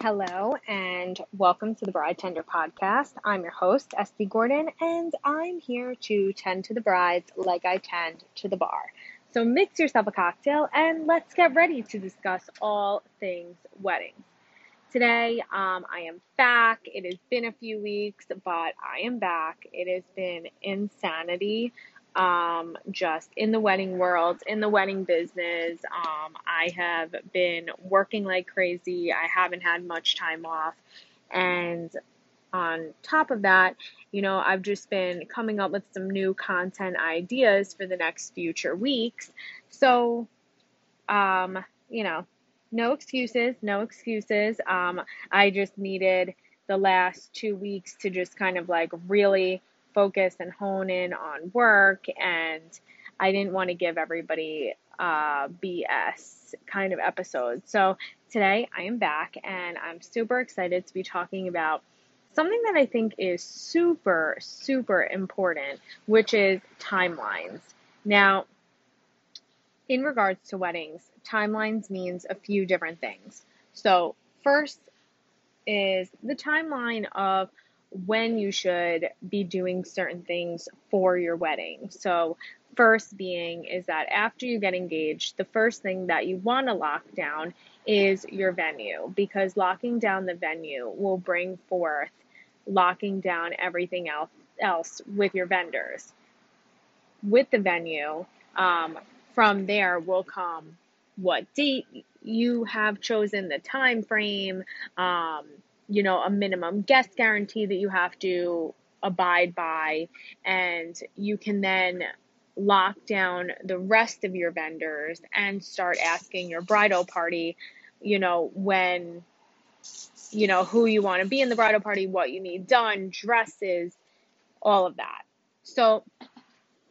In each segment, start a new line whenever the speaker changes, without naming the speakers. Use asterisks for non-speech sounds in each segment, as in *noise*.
Hello and welcome to the Bride Tender podcast. I'm your host, Estee Gordon, and I'm here to tend to the brides like I tend to the bar. So mix yourself a cocktail and let's get ready to discuss all things weddings. Today, um, I am back. It has been a few weeks, but I am back. It has been insanity um, just in the wedding world, in the wedding business. Um, I have been working like crazy. I haven't had much time off. And on top of that, you know, I've just been coming up with some new content ideas for the next future weeks. So, um, you know, no excuses, no excuses. Um, I just needed the last two weeks to just kind of like really focus and hone in on work and I didn't want to give everybody uh, BS kind of episode. So today I am back and I'm super excited to be talking about something that I think is super, super important, which is timelines. Now, in regards to weddings, timelines means a few different things. So, first is the timeline of when you should be doing certain things for your wedding. So, first being is that after you get engaged, the first thing that you want to lock down is your venue because locking down the venue will bring forth locking down everything else else with your vendors. With the venue, um, from there will come what date you have chosen, the time frame, um, you know, a minimum guest guarantee that you have to abide by, and you can then lock down the rest of your vendors and start asking your bridal party, you know, when, you know, who you want to be in the bridal party, what you need done, dresses, all of that. So,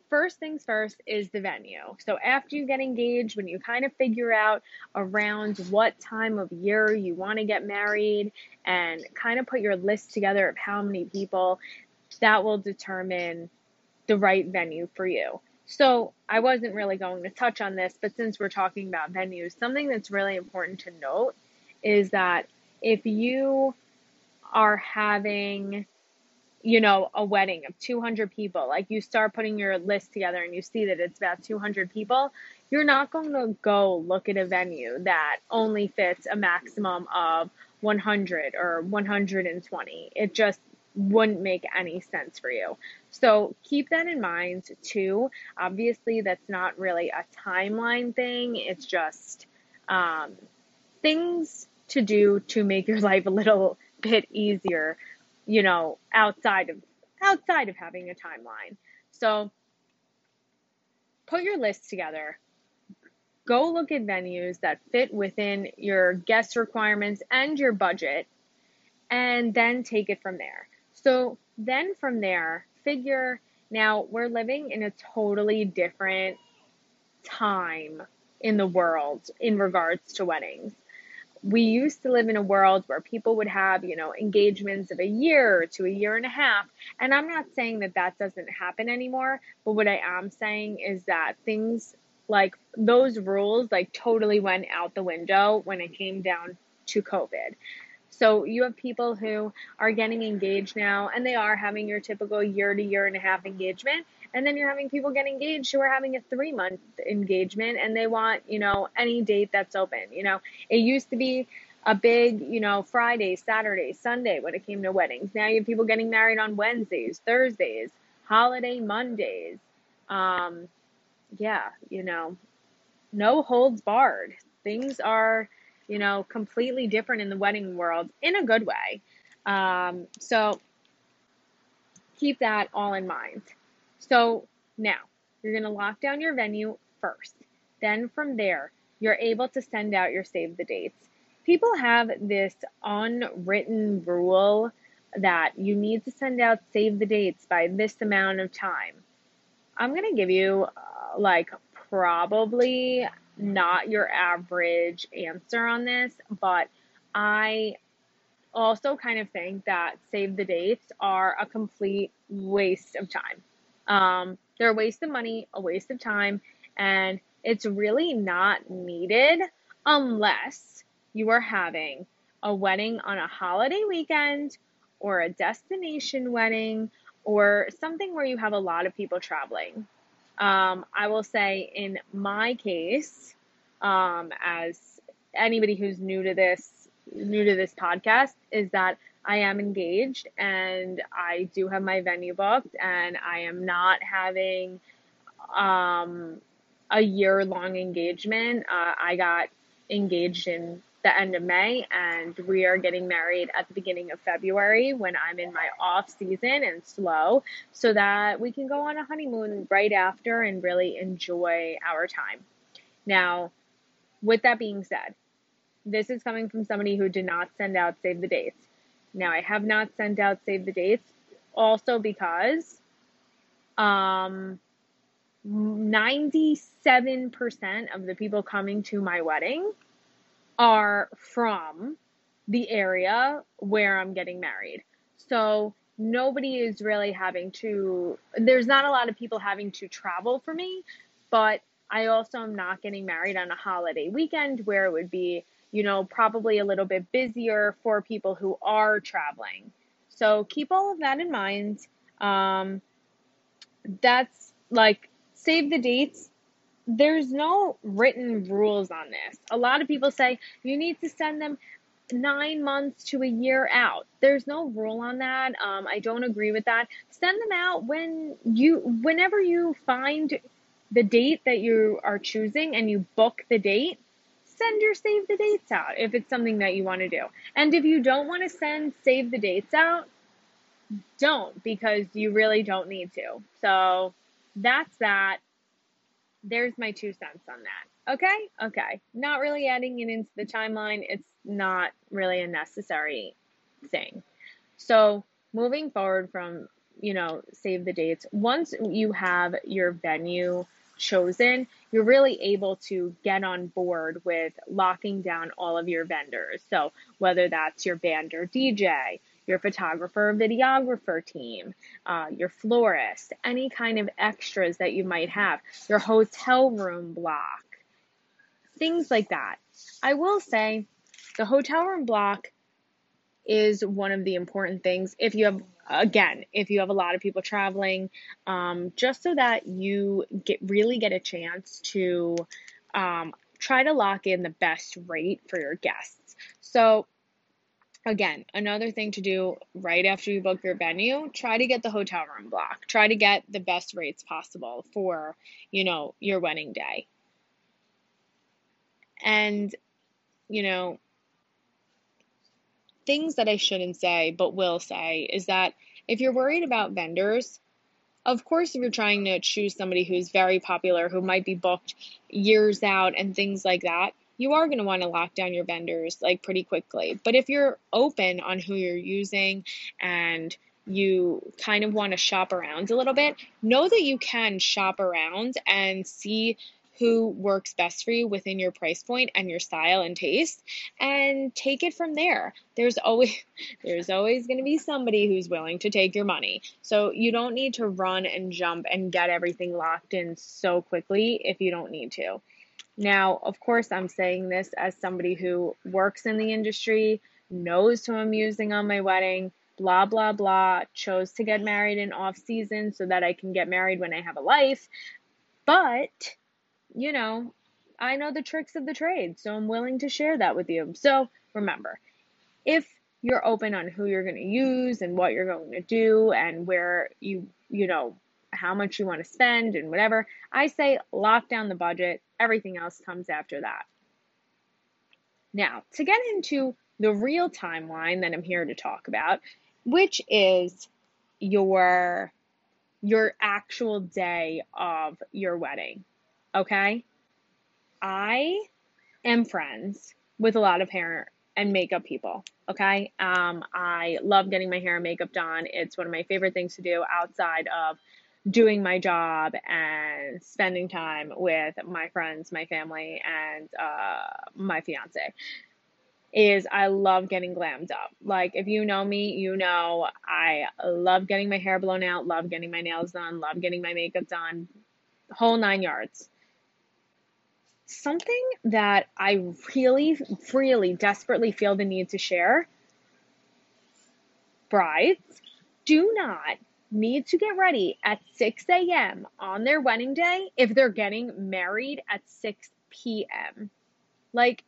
first things first is the venue. So after you get engaged, when you kind of figure out around what time of year you want to get married and kind of put your list together of how many people, that will determine the right venue for you. So I wasn't really going to touch on this, but since we're talking about venues, something that's really important to note is that if you are having you know, a wedding of 200 people, like you start putting your list together and you see that it's about 200 people, you're not going to go look at a venue that only fits a maximum of 100 or 120. It just wouldn't make any sense for you. So keep that in mind too. Obviously, that's not really a timeline thing, it's just um, things to do to make your *laughs* life a little bit easier you know, outside of outside of having a timeline. So put your list together. Go look at venues that fit within your guest requirements and your budget and then take it from there. So then from there, figure now we're living in a totally different time in the world in regards to weddings we used to live in a world where people would have, you know, engagements of a year to a year and a half. And I'm not saying that that doesn't happen anymore, but what I am saying is that things like those rules like totally went out the window when it came down to COVID. So you have people who are getting engaged now and they are having your typical year to year and a half engagement. And then you're having people get engaged who are having a three month engagement and they want, you know, any date that's open. You know, it used to be a big, you know, Friday, Saturday, Sunday when it came to weddings. Now you have people getting married on Wednesdays, Thursdays, holiday Mondays. Um, yeah, you know, no holds barred. Things are you know, completely different in the wedding world in a good way. Um, so keep that all in mind. So now you're going to lock down your venue first. Then from there, you're able to send out your save the dates. People have this unwritten rule that you need to send out save the dates by this amount of time. I'm going to give you uh, like probably not your average answer on this, but I also kind of think that save the dates are a complete waste of time. Um, they're a waste of money, a waste of time, and it's really not needed unless you are having a wedding on a holiday weekend or a destination wedding or something where you have a lot of people traveling. Um, I will say, in my case, um, as anybody who's new to this, new to this podcast, is that I am engaged and I do have my venue booked, and I am not having um, a year long engagement. Uh, I got engaged in the end of May, and we are getting married at the beginning of February when I'm in my off season and slow, so that we can go on a honeymoon right after and really enjoy our time. Now, with that being said, this is coming from somebody who did not send out save the dates. Now, I have not sent out save the dates also because um 97% of the people coming to my wedding are from the area where I'm getting married. So nobody is really having to, there's not a lot of people having to travel for me, but I also am not getting married on a holiday weekend where it would be, you know, probably a little bit busier for people who are traveling. So keep all of that in mind. Um, that's like save the dates there's no written rules on this. A lot of people say you need to send them nine months to a year out. There's no rule on that. Um, I don't agree with that. Send them out when you, whenever you find the date that you are choosing and you book the date, send your save the dates out if it's something that you want to do. And if you don't want to send save the dates out, don't because you really don't need to. So that's that there's my two cents on that. Okay? Okay. Not really adding it into the timeline. It's not really a necessary thing. So, moving forward from, you know, save the dates, once you have your venue chosen, you're really able to get on board with locking down all of your vendors. So, whether that's your band or DJ, your photographer or videographer team, uh, your florist, any kind of extras that you might have, your hotel room block, things like that. I will say the hotel room block is one of the important things if you have again if you have a lot of people traveling um, just so that you get really get a chance to um, try to lock in the best rate for your guests so Again, another thing to do right after you book your venue, try to get the hotel room block. Try to get the best rates possible for, you know, your wedding day. And, you know, things that I shouldn't say but will say is that if you're worried about vendors, of course, if you're trying to choose somebody who's very popular, who might be booked years out and things like that, you are going to want to lock down your vendors like pretty quickly. But if you're open on who you're using and you kind of want to shop around a little bit, know that you can shop around and see who works best for you within your price point and your style and taste and take it from there. There's always *laughs* there's always going to be somebody who's willing to take your money. So you don't need to run and jump and get everything locked in so quickly if you don't need to. Now, of course, I'm saying this as somebody who works in the industry, knows who I'm using on my wedding, blah, blah, blah, chose to get married in off season so that I can get married when I have a life. But, you know, I know the tricks of the trade, so I'm willing to share that with you. So remember, if you're open on who you're going to use and what you're going to do and where you, you know, how much you want to spend and whatever, I say lock down the budget. Everything else comes after that. Now, to get into the real timeline that I'm here to talk about, which is your your actual day of your wedding. Okay? I am friends with a lot of hair and makeup people. Okay? Um, I love getting my hair and makeup done. It's one of my favorite things to do outside of doing my job and spending time with my friends, my family, and uh, my fiance is I love getting glammed up. Like if you know me, you know I love getting my hair blown out, love getting my nails done, love getting my makeup done, whole nine yards. Something that I really, really desperately feel the need to share brides do not need to get ready at 6 a.m. on their wedding day if they're getting married at 6 p.m. Like,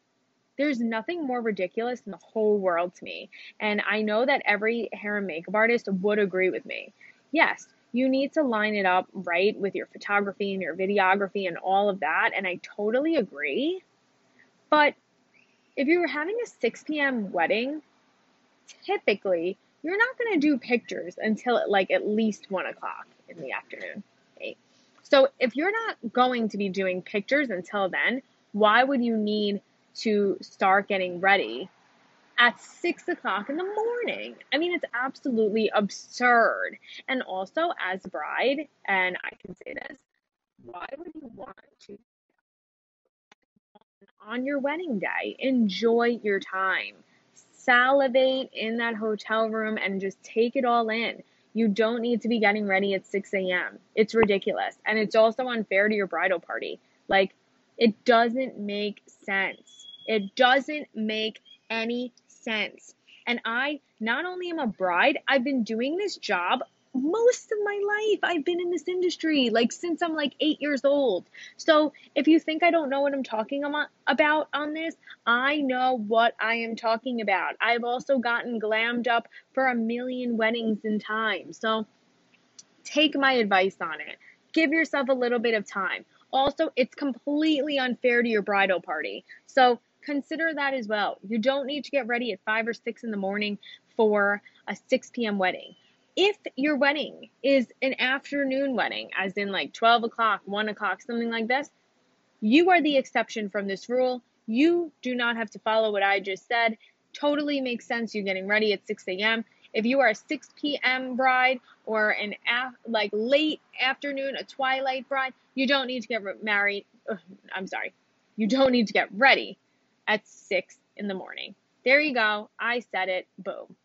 there's nothing more ridiculous in the whole world to me. And I know that every hair and makeup artist would agree with me. Yes, you need to line it up right with your photography and your videography and all of that. And I totally agree. But if you're having a 6 p.m. wedding, typically you're not going to do pictures until like at least one o'clock in the afternoon. Okay? So if you're not going to be doing pictures until then, why would you need to start getting ready at six o'clock in the morning. I mean, it's absolutely absurd. And also, as a bride, and I can say this, why would you want to on your wedding day? Enjoy your time. Salivate in that hotel room and just take it all in. You don't need to be getting ready at 6 a.m. It's ridiculous. And it's also unfair to your bridal party. Like, it doesn't make sense. It doesn't make any sense. And I not only am a bride, I've been doing this job most of my life. I've been in this industry like since I'm like eight years old. So if you think I don't know what I'm talking about on this, I know what I am talking about. I've also gotten glammed up for a million weddings in time. So take my advice on it. Give yourself a little bit of time. Also, it's completely unfair to your bridal party. So consider that as well. You don't need to get ready at 5 or 6 in the morning for a 6 p.m. wedding. If your wedding is an afternoon wedding, as in like 12 o'clock, 1 o'clock, something like this, you are the exception from this rule. You do not have to follow what I just said. Totally makes sense you getting ready at 6 a.m. If you are a 6 p.m. bride or an af- like late afternoon, a twilight bride, you don't need to get married. Ugh, I'm sorry. You don't need to get ready at 6 in the morning. There you go. I said it. Boom.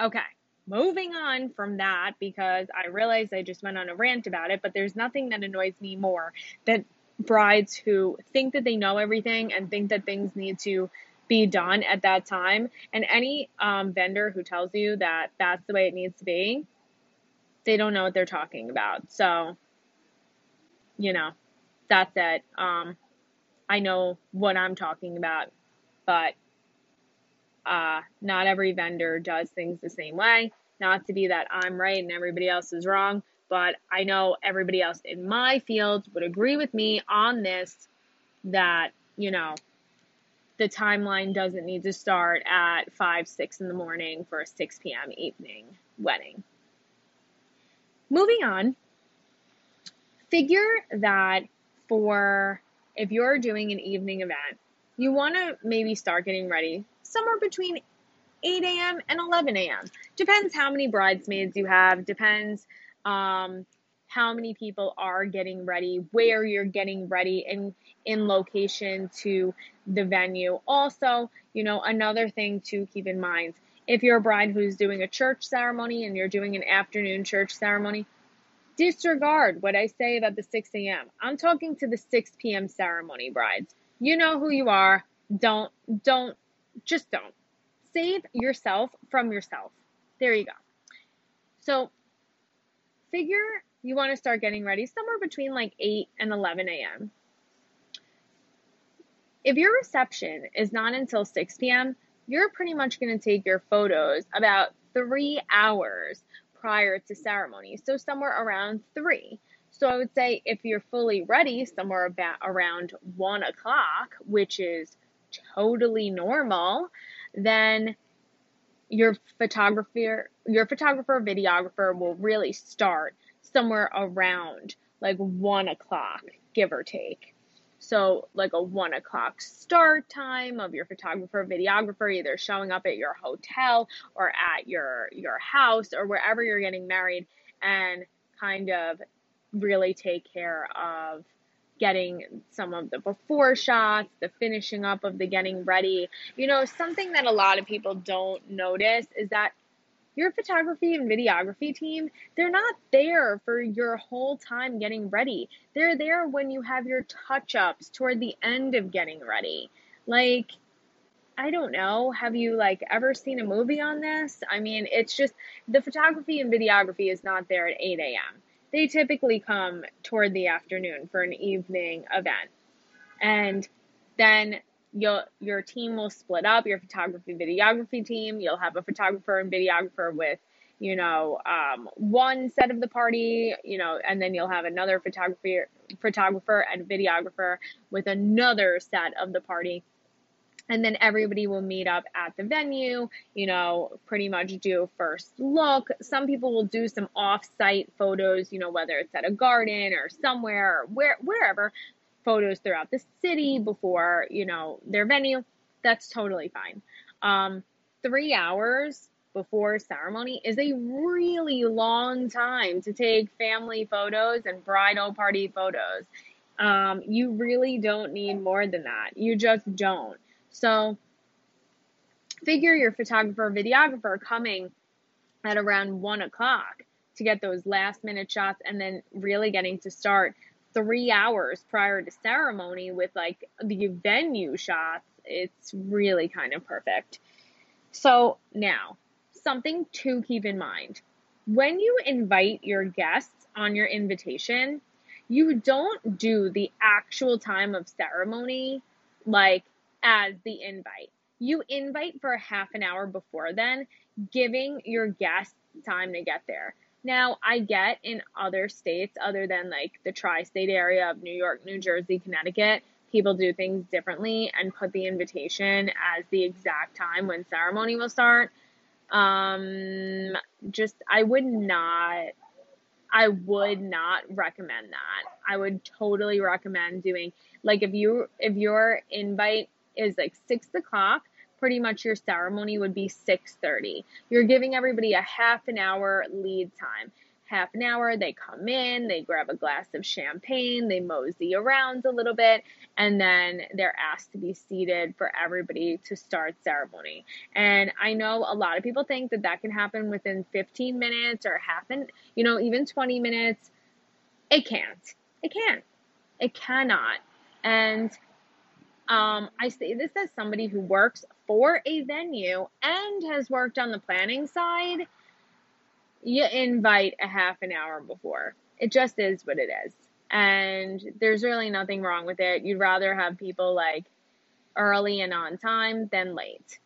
Okay. Moving on from that because I realized I just went on a rant about it, but there's nothing that annoys me more than brides who think that they know everything and think that things need to be done at that time. And any um, vendor who tells you that that's the way it needs to be, they don't know what they're talking about. So, you know, that's it. Um, I know what I'm talking about, but uh, not every vendor does things the same way. Not to be that I'm right and everybody else is wrong, but I know everybody else in my field would agree with me on this that, you know, the timeline doesn't need to start at 5, 6 in the morning for a 6 p.m. evening wedding. Moving on, figure that for if you're doing an evening event, you want to maybe start getting ready somewhere between 8 a.m. and 11 a.m. Depends how many bridesmaids you have, depends um, how many people are getting ready, where you're getting ready, and in location to the venue. Also, you know, another thing to keep in mind if you're a bride who's doing a church ceremony and you're doing an afternoon church ceremony, Disregard what I say about the 6 a.m. I'm talking to the 6 p.m. ceremony brides. You know who you are. Don't, don't, just don't. Save yourself from yourself. There you go. So, figure you want to start getting ready somewhere between like 8 and 11 a.m. If your reception is not until 6 p.m., you're pretty much going to take your photos about three hours prior to ceremony. So somewhere around three. So I would say if you're fully ready, somewhere about around one o'clock, which is totally normal, then your photographer, your photographer, videographer will really start somewhere around like one o'clock, give or take. So, like a one o'clock start time of your photographer, videographer, either showing up at your hotel or at your your house or wherever you're getting married, and kind of really take care of getting some of the before shots, the finishing up of the getting ready. You know, something that a lot of people don't notice is that your photography and videography team, they're not there for your whole time getting ready. They're there when you have your touch ups toward the end of getting ready. Like, I don't know. Have you like ever seen a movie on this? I mean, it's just the photography and videography is not there at 8 a.m. They typically come toward the afternoon for an evening event. And then you'll your team will split up your photography videography team. You'll have a photographer and videographer with you know um, one set of the party you know and then you'll have another photography photographer and videographer with another set of the party. And then everybody will meet up at the venue you know pretty much do first look. Some people will do some off-site photos you know whether it's at a garden or somewhere or where wherever photos throughout the city before, you know, their venue, that's totally fine. Um, three hours before ceremony is a really long time to take family photos and bridal party photos. Um, you really don't need more than that. You just don't. So, figure your photographer videographer coming at around one o'clock to get those last minute shots and then really getting to start three hours prior to ceremony with like the venue shots, it's really kind of perfect. So now, something to keep in mind. When you invite your guests on your invitation, you don't do the actual time of ceremony like as the invite. You invite for a half an hour before then, giving your guests time to get there. Now, I get in other states other than like the tri state area of New York, New Jersey, Connecticut, people do things differently and put the invitation as the exact time when ceremony will start. Um, just, I would not, I would not recommend that. I would totally recommend doing, like, if you, if your invite is like six o'clock, pretty much your ceremony would be 6:30. You're giving everybody a half an hour lead time. Half an hour, they come in, they grab a glass of champagne, they mosey around a little bit, and then they're asked to be seated for everybody to start ceremony. And I know a lot of people think that that can happen within 15 minutes or half an, you know, even 20 minutes. It can't. It can't. It cannot. And um, I say this as somebody who works for a venue and has worked on the planning side. You invite a half an hour before. It just is what it is. And there's really nothing wrong with it. You'd rather have people like early and on time than late.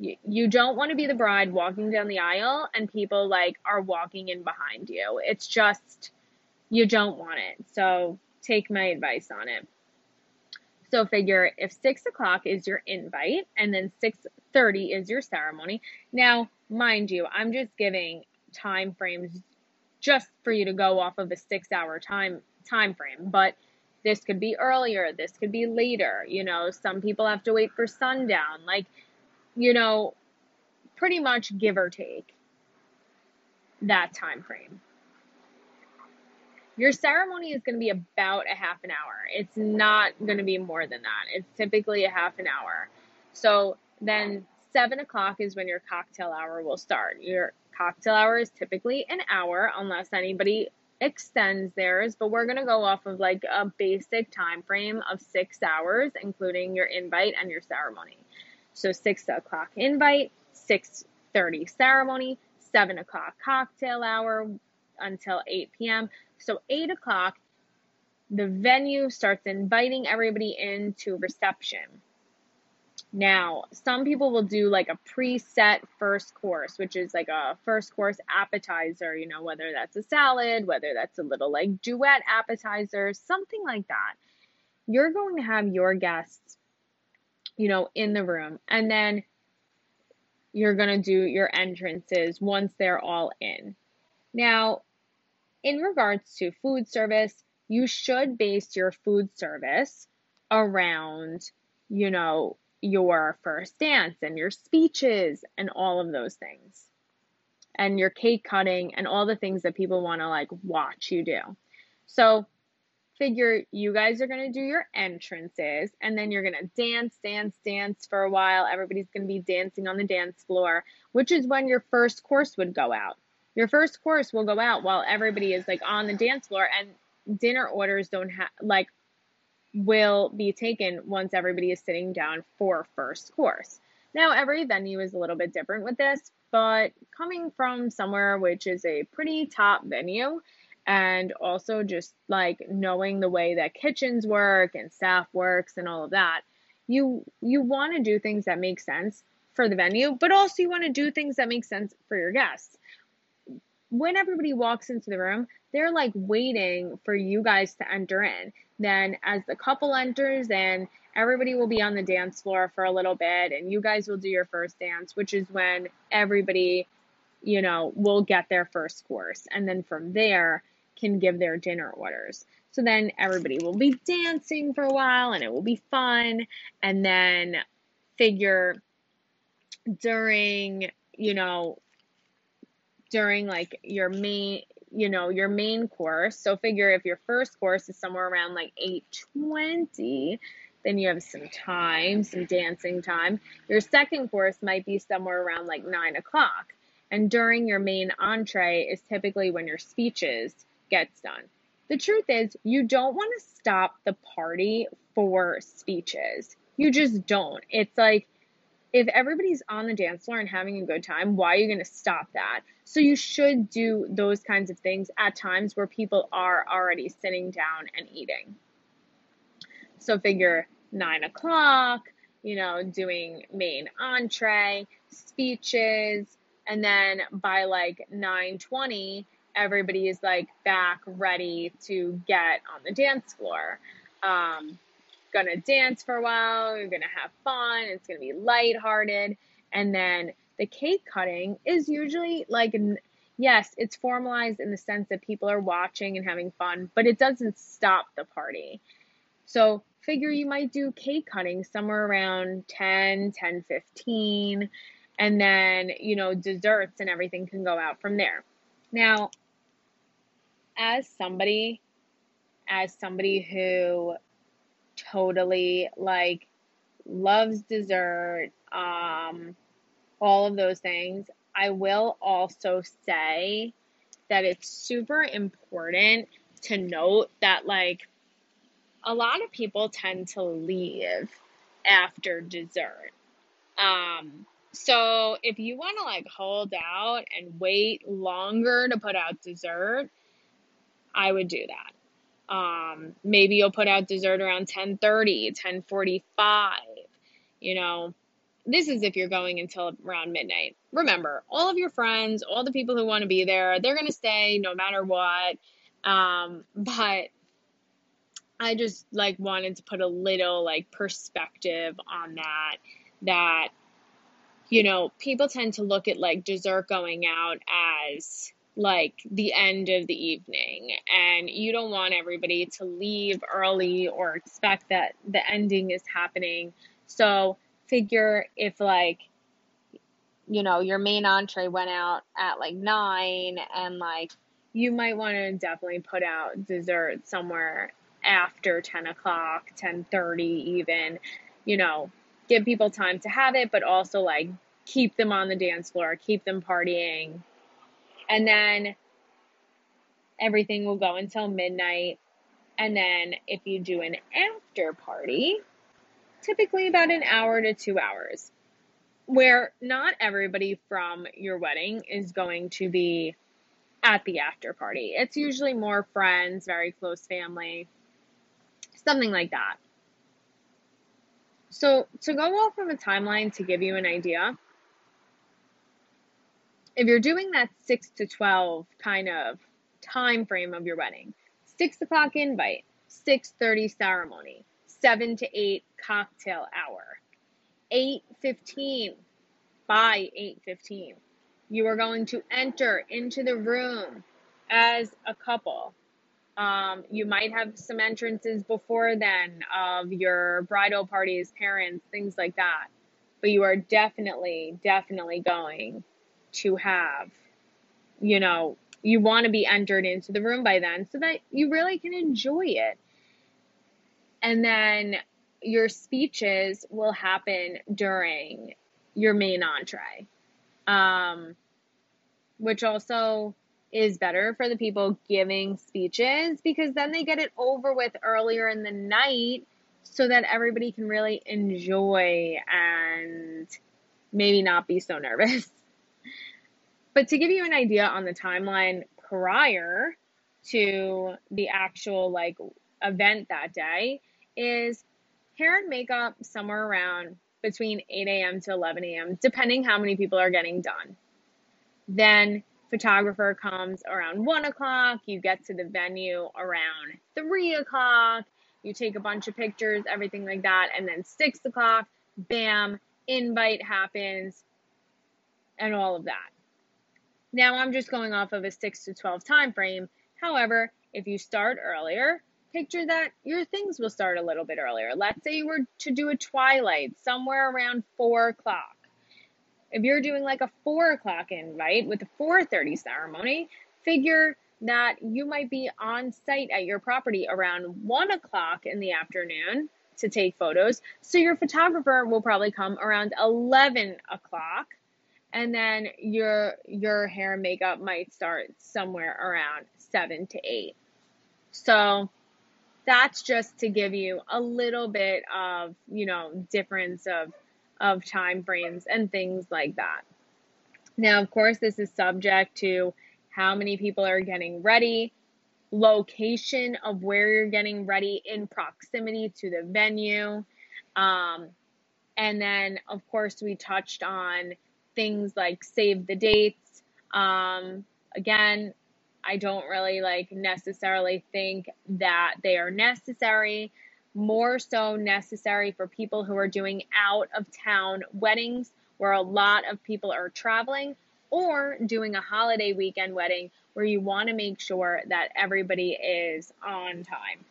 You, you don't want to be the bride walking down the aisle and people like are walking in behind you. It's just, you don't want it. So take my advice on it. So figure if six o'clock is your invite and then six thirty is your ceremony. Now, mind you, I'm just giving time frames just for you to go off of a six hour time time frame, but this could be earlier, this could be later. You know, some people have to wait for sundown. Like, you know, pretty much give or take that time frame. Your ceremony is going to be about a half an hour. It's not going to be more than that. It's typically a half an hour. So then seven o'clock is when your cocktail hour will start. Your cocktail hour is typically an hour unless anybody extends theirs, but we're going to go off of like a basic time frame of six hours, including your invite and your ceremony. So six o'clock invite, six thirty ceremony, seven o'clock cocktail hour until 8 p.m. So, 8 o'clock, the venue starts inviting everybody into reception. Now, some people will do like a preset first course, which is like a first course appetizer, you know, whether that's a salad, whether that's a little like duet appetizer, something like that. You're going to have your guests, you know, in the room, and then you're going to do your entrances once they're all in. Now, in regards to food service, you should base your food service around, you know, your first dance and your speeches and all of those things. And your cake cutting and all the things that people want to like watch you do. So figure you guys are going to do your entrances and then you're going to dance, dance, dance for a while. Everybody's going to be dancing on the dance floor, which is when your first course would go out. Your first course will go out while everybody is like on the dance floor and dinner orders don't have like will be taken once everybody is sitting down for first course. Now, every venue is a little bit different with this, but coming from somewhere which is a pretty top venue, and also just like knowing the way that kitchens work and staff works and all of that you you want to do things that make sense for the venue but also you want to do things that make sense for your guests when everybody walks into the room they're like waiting for you guys to enter in then as the couple enters in everybody will be on the dance floor for a little bit and you guys will do your first dance which is when everybody you know will get their first course and then from there can give their dinner orders. So then everybody will be dancing for a while and it will be fun. And then figure during, you know, during like your main, you know, your main course. So figure if your first course is somewhere around like 820, then you have some time, some dancing time. Your second course might be somewhere around like nine o'clock. And during your main entree is typically when your speeches gets done. The truth is, you don't want to stop the party for speeches. You just don't. It's like, if everybody's on the dance floor and having a good time, why are you going to stop that? So you should do those kinds of things at times where people are already sitting down and eating. So figure nine o'clock, you know, doing main entree, speeches, and then by like 920, everybody is like back ready to get on the dance floor. Um, gonna dance for a while, you're gonna have fun, it's gonna be lighthearted, and then the cake cutting is usually like yes, it's formalized in the sense that people are watching and having fun, but it doesn't stop the party. So figure you might do cake cutting somewhere around 10, 10, 15, and then, you know, desserts and everything can go out from there. Now, as somebody as somebody who totally like loves dessert, um, all of those things, I will also say that it's super important to note that like a lot of people tend to leave after dessert. Um, so if you want to like hold out and wait longer to put out dessert, I would do that. Um, maybe you'll put out dessert around 10:30, 10:45. You know, this is if you're going until around midnight. Remember, all of your friends, all the people who want to be there, they're going to stay no matter what. Um, but I just like wanted to put a little like perspective on that that you know, people tend to look at like dessert going out as like the end of the evening and you don't want everybody to leave early or expect that the ending is happening. So figure if like you know your main entree went out at like 9 and like you might want to definitely put out dessert somewhere after 10 o'clock 10.30 even you know give people time to have it but also like keep them on the dance floor keep them partying and then everything will go until midnight. And then if you do an after party, typically about an hour to two hours, where not everybody from your wedding is going to be at the after party. It's usually more friends, very close family, something like that. So, to go off of a timeline to give you an idea, if you're doing that 6 to 12 kind of time frame of your wedding 6 o'clock invite 6.30 ceremony 7 to 8 cocktail hour 8.15 by 8.15 you are going to enter into the room as a couple. Um, you might have some entrances before then of your bridal parties parents things like that but you are definitely definitely going to have, you know, you want to be entered into the room by then so that you really can enjoy it. And then your speeches will happen during your main entree, um, which also is better for the people giving speeches because then they get it over with earlier in the night so that everybody can really enjoy and maybe not be so nervous. *laughs* But to give you an idea on the timeline prior to the actual like event that day is hair and makeup somewhere around between 8 a.m. to 11 a.m., depending how many people are getting done. Then photographer comes around 1 o'clock, you get to the venue around 3 o'clock, you take a bunch of pictures, everything like that, and then 6 o'clock, bam, invite happens, and all of that. Now I'm just going off of a 6 to 12 time frame. However, if you start earlier, picture that your things will start a little bit earlier. Let's say you were to do a twilight somewhere around 4 o'clock. If you're doing like a 4 o'clock invite with a 4.30 ceremony, figure that you might be on site at your property around 1 o'clock in the afternoon to take photos. So your photographer will probably come around 11 o'clock and then your your hair and makeup might start somewhere around 7 to 8. So that's just to give you a little bit of, you know, difference of of time frames and things like that. Now, of course, this is subject to how many people are getting ready, location of where you're getting ready in proximity to the venue. Um, and then, of course, we touched on things like save the dates. Um, again, I don't really like necessarily think that they are necessary. More so necessary for people who are doing out of town weddings where a lot of people are traveling or doing a holiday weekend wedding where you want to make sure that everybody is on time.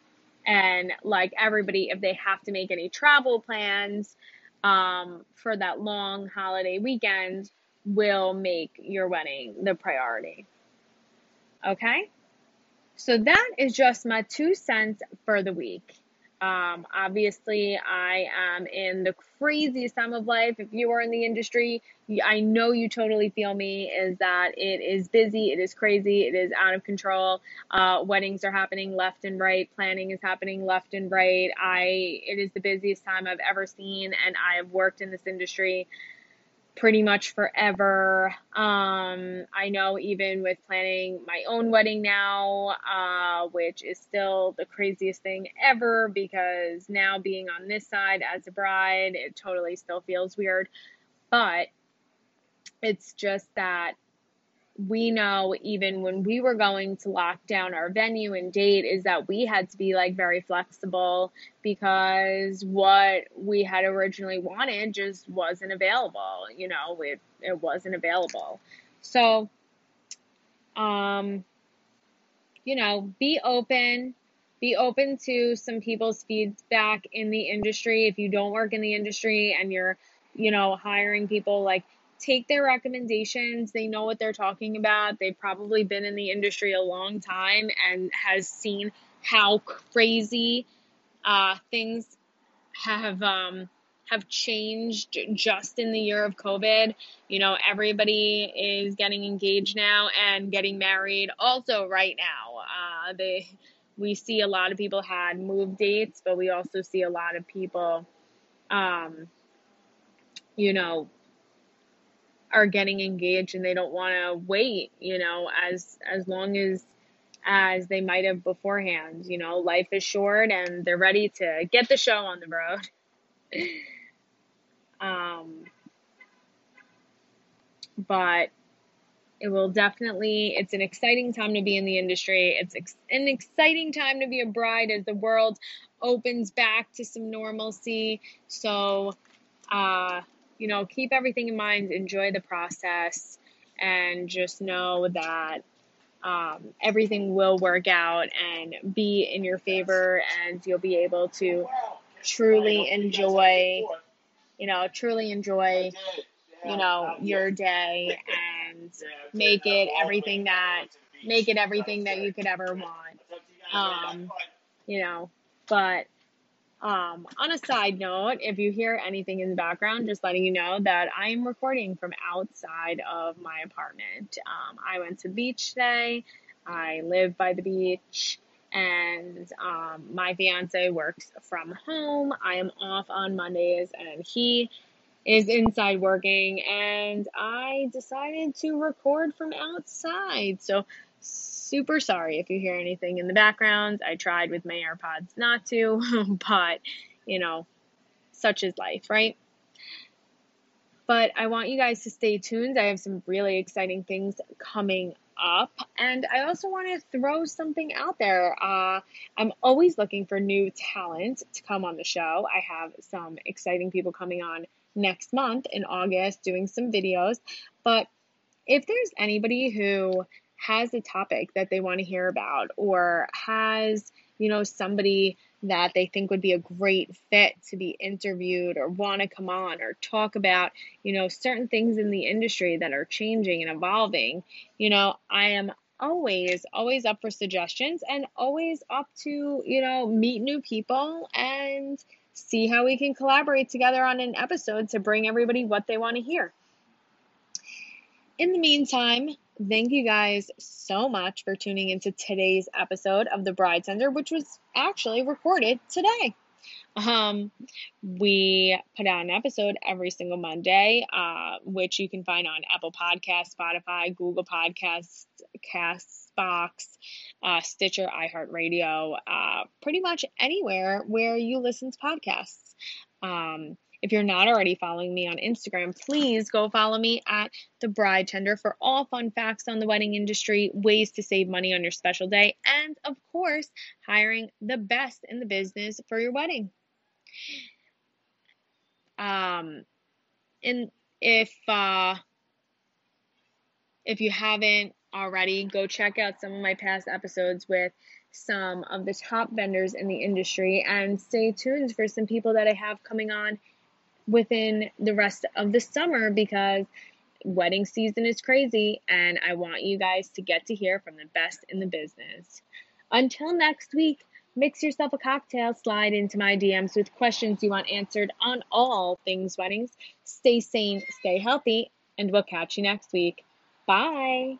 And like everybody, if they have to make any travel plans um, for that long holiday weekend, will make your wedding the priority. Okay? So that is just my two cents for the week. Um, obviously, I am in the craziest time of life. If you are in the industry, I know you totally feel me. Is that it is busy, it is crazy, it is out of control. Uh, weddings are happening left and right, planning is happening left and right. I it is the busiest time I've ever seen, and I have worked in this industry pretty much forever. Um, I know even with planning my own wedding now, uh, which is still the craziest thing ever because now being on this side as a bride, it totally still feels weird. But it's just that we know even when we were going to lock down our venue and date is that we had to be like very flexible because what we had originally wanted just wasn't available you know it, it wasn't available. So um you know be open be open to some people's feedback in the industry. If you don't work in the industry and you're you know hiring people like take their recommendations. They know what they're talking about. They've probably been in the industry a long time and has seen how crazy uh, things have um, have changed just in the year of COVID. You know, everybody is getting engaged now and getting married also right now. Uh, they we see a lot of people had move dates, but we also see a lot of people um, you know, are getting engaged and they don't want to wait, you know, as as long as as they might have beforehand. You know, life is short and they're ready to get the show on the road. *laughs* um, but it will definitely, it's an exciting time to be in the industry. It's ex- an exciting time to be a bride as the world opens back to some normalcy. So, uh, you know, keep everything in mind, enjoy the process, and just know that um, everything will work out and be in your favor, and you'll be able to truly enjoy, you know, truly enjoy, you know, your day and make it everything that make it everything that you could ever want. Um, you know, but Um, on a side note, if you hear anything in the background, just letting you know that I'm recording from outside of my apartment. Um, I went to the beach today. I live by the beach, and um, my fiance works from home. I am off on Mondays, and he is inside working, and I decided to record from outside. So super sorry if you hear anything in the background. I tried with my AirPods not to, *laughs* but you know, such is life, right? But I want you guys to stay tuned. I have some really exciting things coming up. And I also want to throw something out there. Uh, I'm always looking for new talent to come on the show. I have some exciting people coming on next month in August doing some videos. But if there's anybody who has a topic that they want to hear about or has, you know, somebody that they think would be a great fit to be interviewed or want to come on or talk about, you know, certain things in the industry that are changing and evolving, you know, I am always, always up for suggestions and always up to, you know, meet new people and see how we can collaborate together on an episode to bring everybody what they want to hear. In the meantime, thank you guys so much for tuning into today's episode of the Bride Tender, which was actually recorded today. Um, we put out an episode every single Monday, uh, which you can find on Apple Podcasts, Spotify, Google Podcasts, Castbox, uh, Stitcher, iHeartRadio, uh, pretty much anywhere where you listen to podcasts. Um, if you're not already following me on Instagram, please go follow me at The Bride Tender for all fun facts on the wedding industry, ways to save money on your special day, and of course, hiring the best in the business for your wedding. Um, and if uh, if you haven't already, go check out some of my past episodes with some of the top vendors in the industry and stay tuned for some people that I have coming on within the rest of the summer because wedding season is crazy and I want you guys to get to hear from the best in the business. Until next week, mix yourself a cocktail, slide into my DMs with questions you want answered on all things weddings. Stay sane, stay healthy, and we'll catch you next week. Bye.